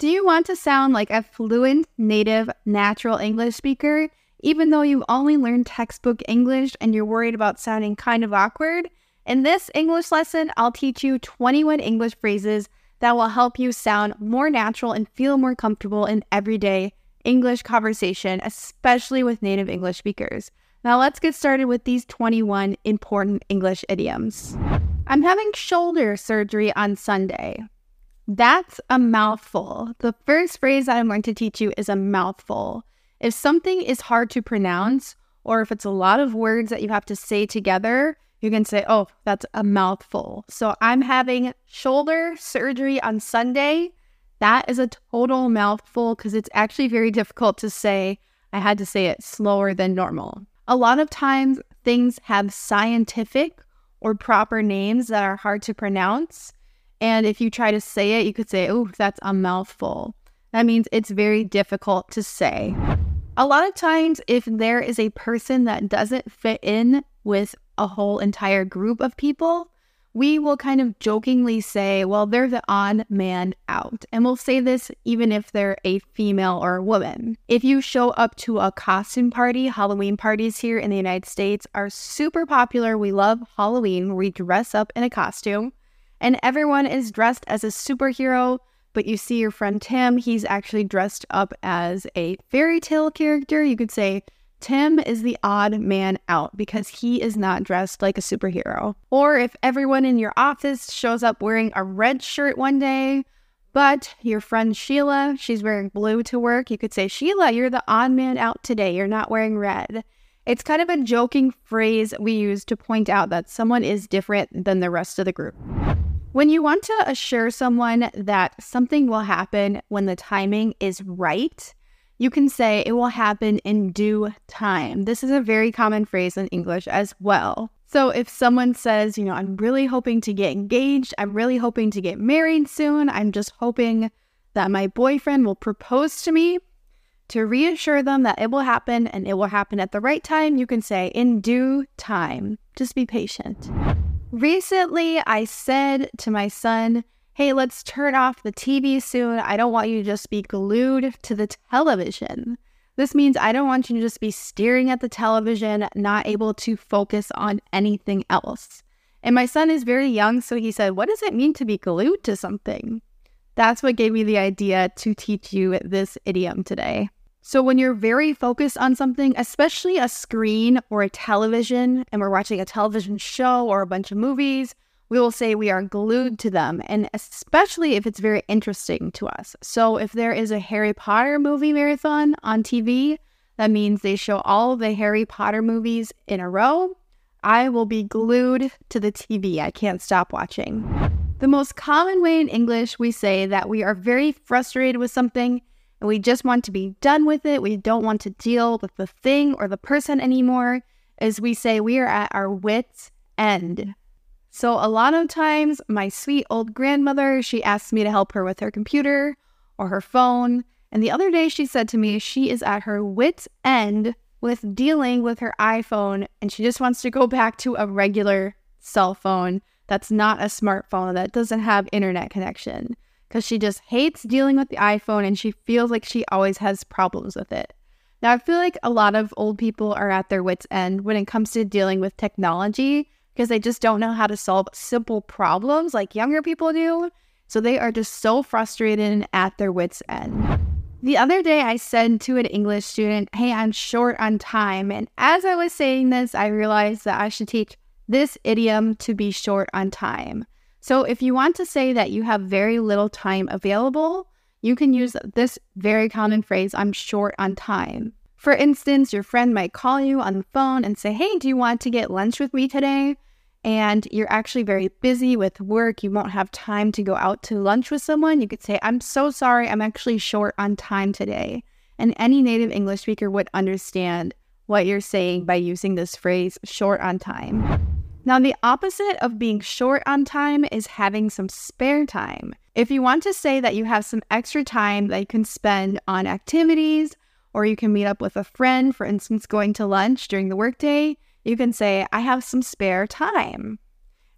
Do you want to sound like a fluent, native, natural English speaker, even though you've only learned textbook English and you're worried about sounding kind of awkward? In this English lesson, I'll teach you 21 English phrases that will help you sound more natural and feel more comfortable in everyday English conversation, especially with native English speakers. Now, let's get started with these 21 important English idioms. I'm having shoulder surgery on Sunday. That's a mouthful. The first phrase that I'm going to teach you is a mouthful. If something is hard to pronounce, or if it's a lot of words that you have to say together, you can say, oh, that's a mouthful. So I'm having shoulder surgery on Sunday. That is a total mouthful because it's actually very difficult to say. I had to say it slower than normal. A lot of times, things have scientific or proper names that are hard to pronounce. And if you try to say it, you could say, oh, that's a mouthful. That means it's very difficult to say. A lot of times, if there is a person that doesn't fit in with a whole entire group of people, we will kind of jokingly say, well, they're the odd man out. And we'll say this even if they're a female or a woman. If you show up to a costume party, Halloween parties here in the United States are super popular. We love Halloween. We dress up in a costume and everyone is dressed as a superhero. But you see your friend Tim, he's actually dressed up as a fairy tale character. You could say Tim is the odd man out because he is not dressed like a superhero. Or if everyone in your office shows up wearing a red shirt one day, but your friend Sheila, she's wearing blue to work, you could say, Sheila, you're the odd man out today. You're not wearing red. It's kind of a joking phrase we use to point out that someone is different than the rest of the group. When you want to assure someone that something will happen when the timing is right, you can say it will happen in due time. This is a very common phrase in English as well. So if someone says, you know, I'm really hoping to get engaged, I'm really hoping to get married soon, I'm just hoping that my boyfriend will propose to me, to reassure them that it will happen and it will happen at the right time, you can say in due time. Just be patient. Recently, I said to my son, Hey, let's turn off the TV soon. I don't want you to just be glued to the television. This means I don't want you to just be staring at the television, not able to focus on anything else. And my son is very young, so he said, What does it mean to be glued to something? That's what gave me the idea to teach you this idiom today. So, when you're very focused on something, especially a screen or a television, and we're watching a television show or a bunch of movies, we will say we are glued to them, and especially if it's very interesting to us. So, if there is a Harry Potter movie marathon on TV, that means they show all the Harry Potter movies in a row. I will be glued to the TV. I can't stop watching. The most common way in English we say that we are very frustrated with something and we just want to be done with it. We don't want to deal with the thing or the person anymore, as we say we are at our wits' end. So, a lot of times, my sweet old grandmother, she asks me to help her with her computer or her phone. And the other day, she said to me she is at her wits' end with dealing with her iPhone and she just wants to go back to a regular cell phone that's not a smartphone that doesn't have internet connection because she just hates dealing with the iPhone and she feels like she always has problems with it. Now, I feel like a lot of old people are at their wits' end when it comes to dealing with technology because they just don't know how to solve simple problems like younger people do. So they are just so frustrated and at their wits' end. The other day, I said to an English student, Hey, I'm short on time. And as I was saying this, I realized that I should teach this idiom to be short on time. So if you want to say that you have very little time available, you can use this very common phrase, I'm short on time. For instance, your friend might call you on the phone and say, Hey, do you want to get lunch with me today? And you're actually very busy with work. You won't have time to go out to lunch with someone. You could say, I'm so sorry, I'm actually short on time today. And any native English speaker would understand what you're saying by using this phrase, short on time. Now, the opposite of being short on time is having some spare time. If you want to say that you have some extra time that you can spend on activities, or you can meet up with a friend, for instance, going to lunch during the workday, you can say, I have some spare time.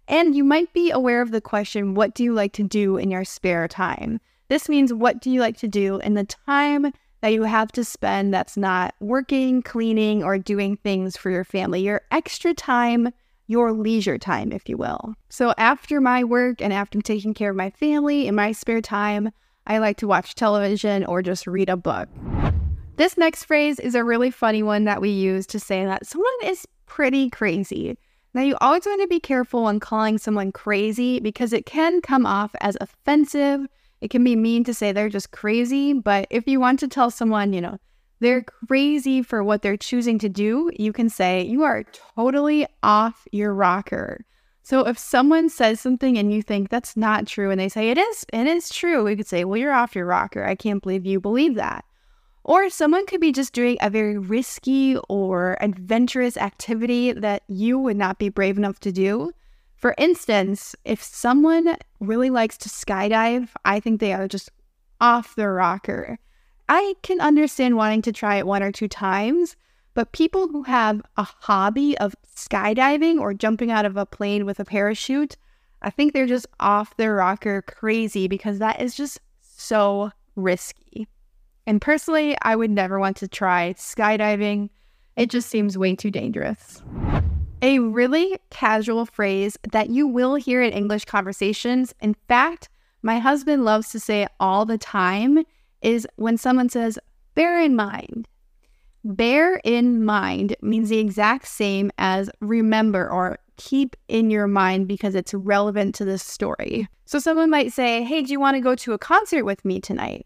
And you might be aware of the question, What do you like to do in your spare time? This means what do you like to do in the time that you have to spend that's not working, cleaning, or doing things for your family, your extra time, your leisure time, if you will. So, after my work and after taking care of my family in my spare time, I like to watch television or just read a book. This next phrase is a really funny one that we use to say that someone is pretty crazy. Now, you always want to be careful when calling someone crazy because it can come off as offensive. It can be mean to say they're just crazy, but if you want to tell someone, you know, they're mm. crazy for what they're choosing to do, you can say, You are totally off your rocker. So if someone says something and you think that's not true and they say it is, it is true, we could say, Well, you're off your rocker. I can't believe you believe that. Or someone could be just doing a very risky or adventurous activity that you would not be brave enough to do. For instance, if someone really likes to skydive, I think they are just off their rocker. I can understand wanting to try it one or two times, but people who have a hobby of skydiving or jumping out of a plane with a parachute, I think they're just off their rocker crazy because that is just so risky. And personally, I would never want to try skydiving. It just seems way too dangerous. A really casual phrase that you will hear in English conversations, in fact, my husband loves to say all the time, is when someone says, bear in mind. Bear in mind means the exact same as remember or keep in your mind because it's relevant to this story. So someone might say, Hey, do you want to go to a concert with me tonight?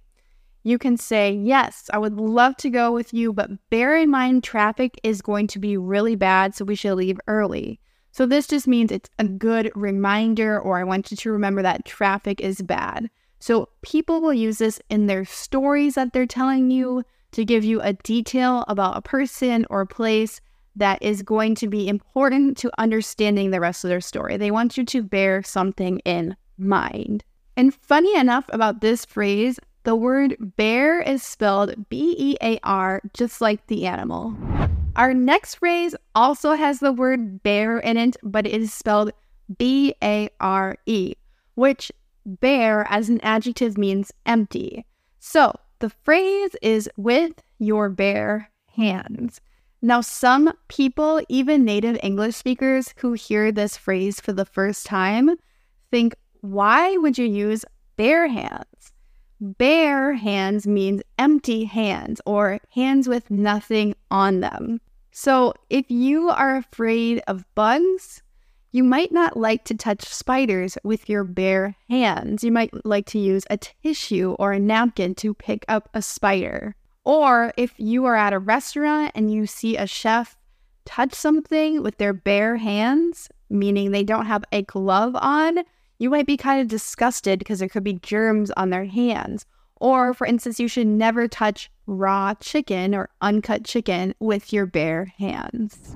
you can say, Yes, I would love to go with you, but bear in mind traffic is going to be really bad, so we should leave early. So this just means it's a good reminder, or I want you to remember that traffic is bad. So people will use this in their stories that they're telling you to give you a detail about a person or a place that is going to be important to understanding the rest of their story. They want you to bear something in mind. And funny enough about this phrase, the word bear is spelled B E A R, just like the animal. Our next phrase also has the word bear in it, but it is spelled B A R E, which bare as an adjective means empty. So the phrase is with your bare hands. Now, some people, even native English speakers who hear this phrase for the first time, think, why would you use bare hands? Bare hands means empty hands or hands with nothing on them. So if you are afraid of bugs, you might not like to touch spiders with your bare hands. You might like to use a tissue or a napkin to pick up a spider. Or if you are at a restaurant and you see a chef touch something with their bare hands, meaning they don't have a glove on, you might be kind of disgusted because there could be germs on their hands. Or, for instance, you should never touch raw chicken or uncut chicken with your bare hands.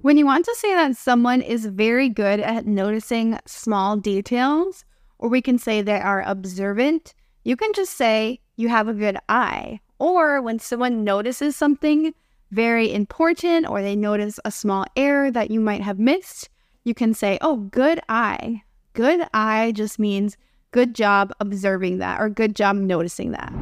When you want to say that someone is very good at noticing small details, or we can say they are observant, you can just say you have a good eye. Or when someone notices something very important or they notice a small error that you might have missed, you can say, oh, good eye. Good eye just means good job observing that or good job noticing that.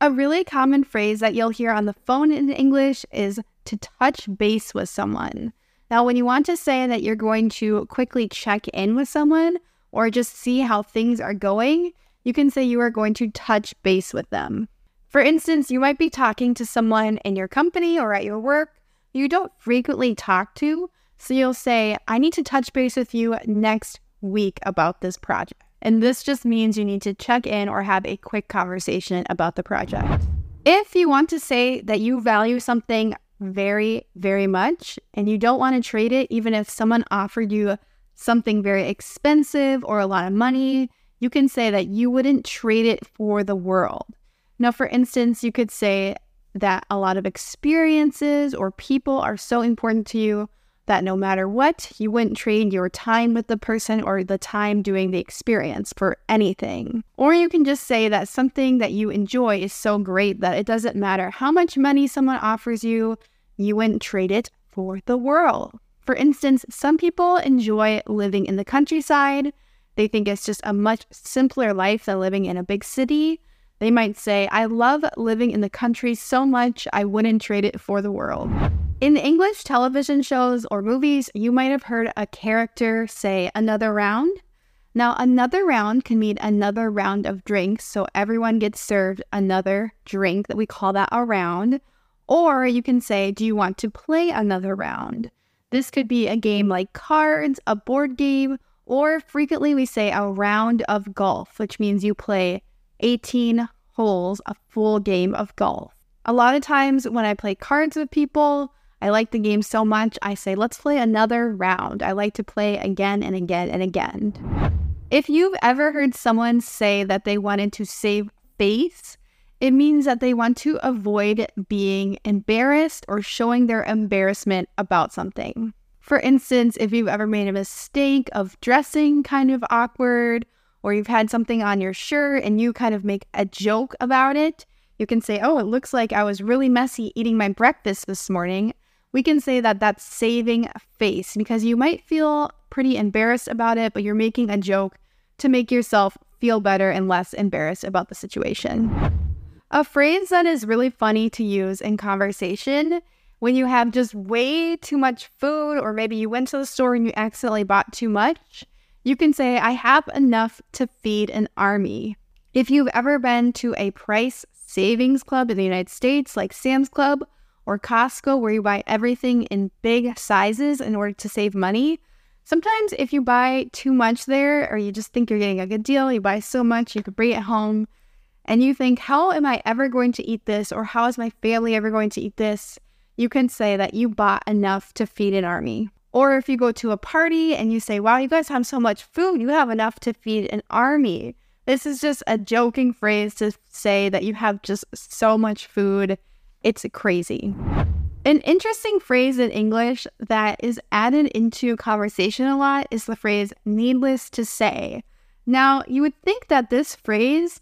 A really common phrase that you'll hear on the phone in English is to touch base with someone. Now, when you want to say that you're going to quickly check in with someone or just see how things are going, you can say you are going to touch base with them. For instance, you might be talking to someone in your company or at your work you don't frequently talk to. So you'll say, I need to touch base with you next week about this project. And this just means you need to check in or have a quick conversation about the project. If you want to say that you value something very, very much and you don't want to trade it, even if someone offered you something very expensive or a lot of money, you can say that you wouldn't trade it for the world. Now, for instance, you could say that a lot of experiences or people are so important to you that no matter what, you wouldn't trade your time with the person or the time doing the experience for anything. Or you can just say that something that you enjoy is so great that it doesn't matter how much money someone offers you, you wouldn't trade it for the world. For instance, some people enjoy living in the countryside. They think it's just a much simpler life than living in a big city. They might say, I love living in the country so much, I wouldn't trade it for the world. In English television shows or movies, you might have heard a character say another round. Now, another round can mean another round of drinks, so everyone gets served another drink that we call that a round. Or you can say, Do you want to play another round? This could be a game like cards, a board game, or frequently we say a round of golf, which means you play 18 holes, a full game of golf. A lot of times when I play cards with people, I like the game so much, I say, let's play another round. I like to play again and again and again. If you've ever heard someone say that they wanted to save face, it means that they want to avoid being embarrassed or showing their embarrassment about something. For instance, if you've ever made a mistake of dressing kind of awkward or you've had something on your shirt and you kind of make a joke about it, you can say, Oh, it looks like I was really messy eating my breakfast this morning. We can say that that's saving face because you might feel pretty embarrassed about it, but you're making a joke to make yourself feel better and less embarrassed about the situation. A phrase that is really funny to use in conversation when you have just way too much food, or maybe you went to the store and you accidentally bought too much you can say, I have enough to feed an army. If you've ever been to a price savings club in the United States, like Sam's Club or Costco, where you buy everything in big sizes in order to save money, sometimes if you buy too much there or you just think you're getting a good deal, you buy so much you could bring it home, and you think, How am I ever going to eat this? Or how is my family ever going to eat this? You can say that you bought enough to feed an army. Or if you go to a party and you say, wow, you guys have so much food, you have enough to feed an army. This is just a joking phrase to say that you have just so much food. It's crazy. An interesting phrase in English that is added into conversation a lot is the phrase needless to say. Now, you would think that this phrase,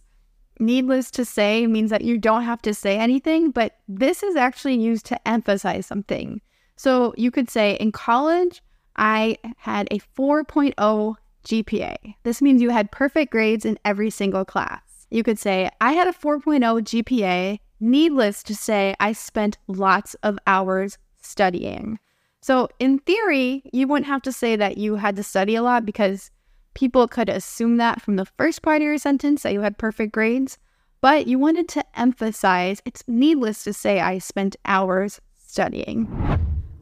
needless to say, means that you don't have to say anything, but this is actually used to emphasize something. So you could say in college, I had a 4.0 GPA. This means you had perfect grades in every single class. You could say, I had a 4.0 GPA. Needless to say, I spent lots of hours studying. So, in theory, you wouldn't have to say that you had to study a lot because people could assume that from the first part of your sentence that you had perfect grades. But you wanted to emphasize it's needless to say I spent hours studying.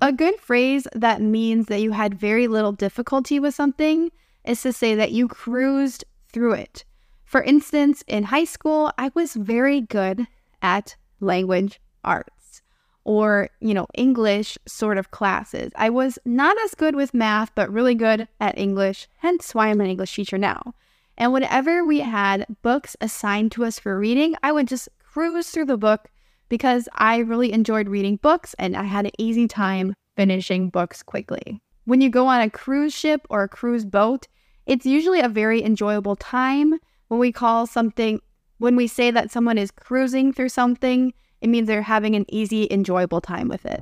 A good phrase that means that you had very little difficulty with something is to say that you cruised through it. For instance, in high school, I was very good at language arts or, you know, English sort of classes. I was not as good with math, but really good at English, hence why I'm an English teacher now. And whenever we had books assigned to us for reading, I would just cruise through the book because I really enjoyed reading books and I had an easy time finishing books quickly. When you go on a cruise ship or a cruise boat, it's usually a very enjoyable time. When we call something, when we say that someone is cruising through something, it means they're having an easy, enjoyable time with it.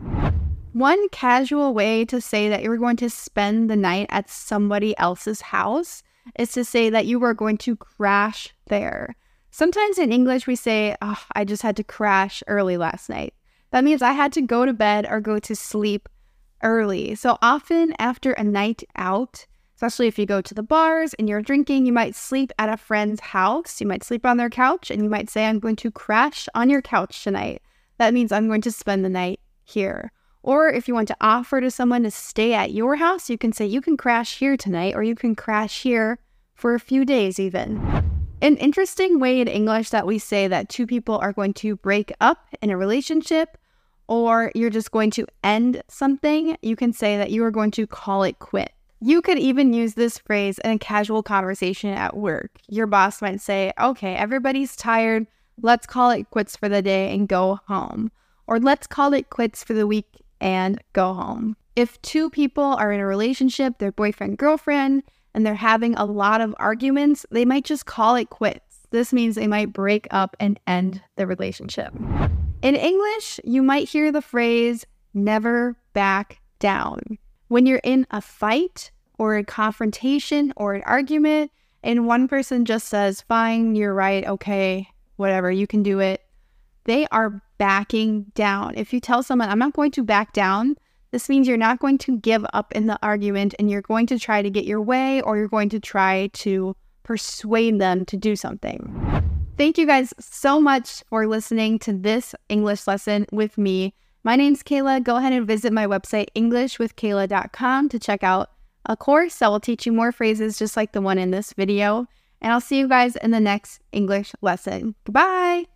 One casual way to say that you're going to spend the night at somebody else's house is to say that you are going to crash there. Sometimes in English, we say, oh, I just had to crash early last night. That means I had to go to bed or go to sleep early. So often after a night out, Especially if you go to the bars and you're drinking, you might sleep at a friend's house. You might sleep on their couch and you might say, I'm going to crash on your couch tonight. That means I'm going to spend the night here. Or if you want to offer to someone to stay at your house, you can say, You can crash here tonight, or you can crash here for a few days, even. An interesting way in English that we say that two people are going to break up in a relationship or you're just going to end something, you can say that you are going to call it quit. You could even use this phrase in a casual conversation at work. Your boss might say, Okay, everybody's tired. Let's call it quits for the day and go home. Or let's call it quits for the week and go home. If two people are in a relationship, their boyfriend, girlfriend, and they're having a lot of arguments, they might just call it quits. This means they might break up and end the relationship. In English, you might hear the phrase never back down. When you're in a fight or a confrontation or an argument, and one person just says, Fine, you're right, okay, whatever, you can do it, they are backing down. If you tell someone, I'm not going to back down, this means you're not going to give up in the argument and you're going to try to get your way or you're going to try to persuade them to do something. Thank you guys so much for listening to this English lesson with me. My name's Kayla. Go ahead and visit my website, EnglishWithKayla.com, to check out a course that will teach you more phrases just like the one in this video. And I'll see you guys in the next English lesson. Goodbye.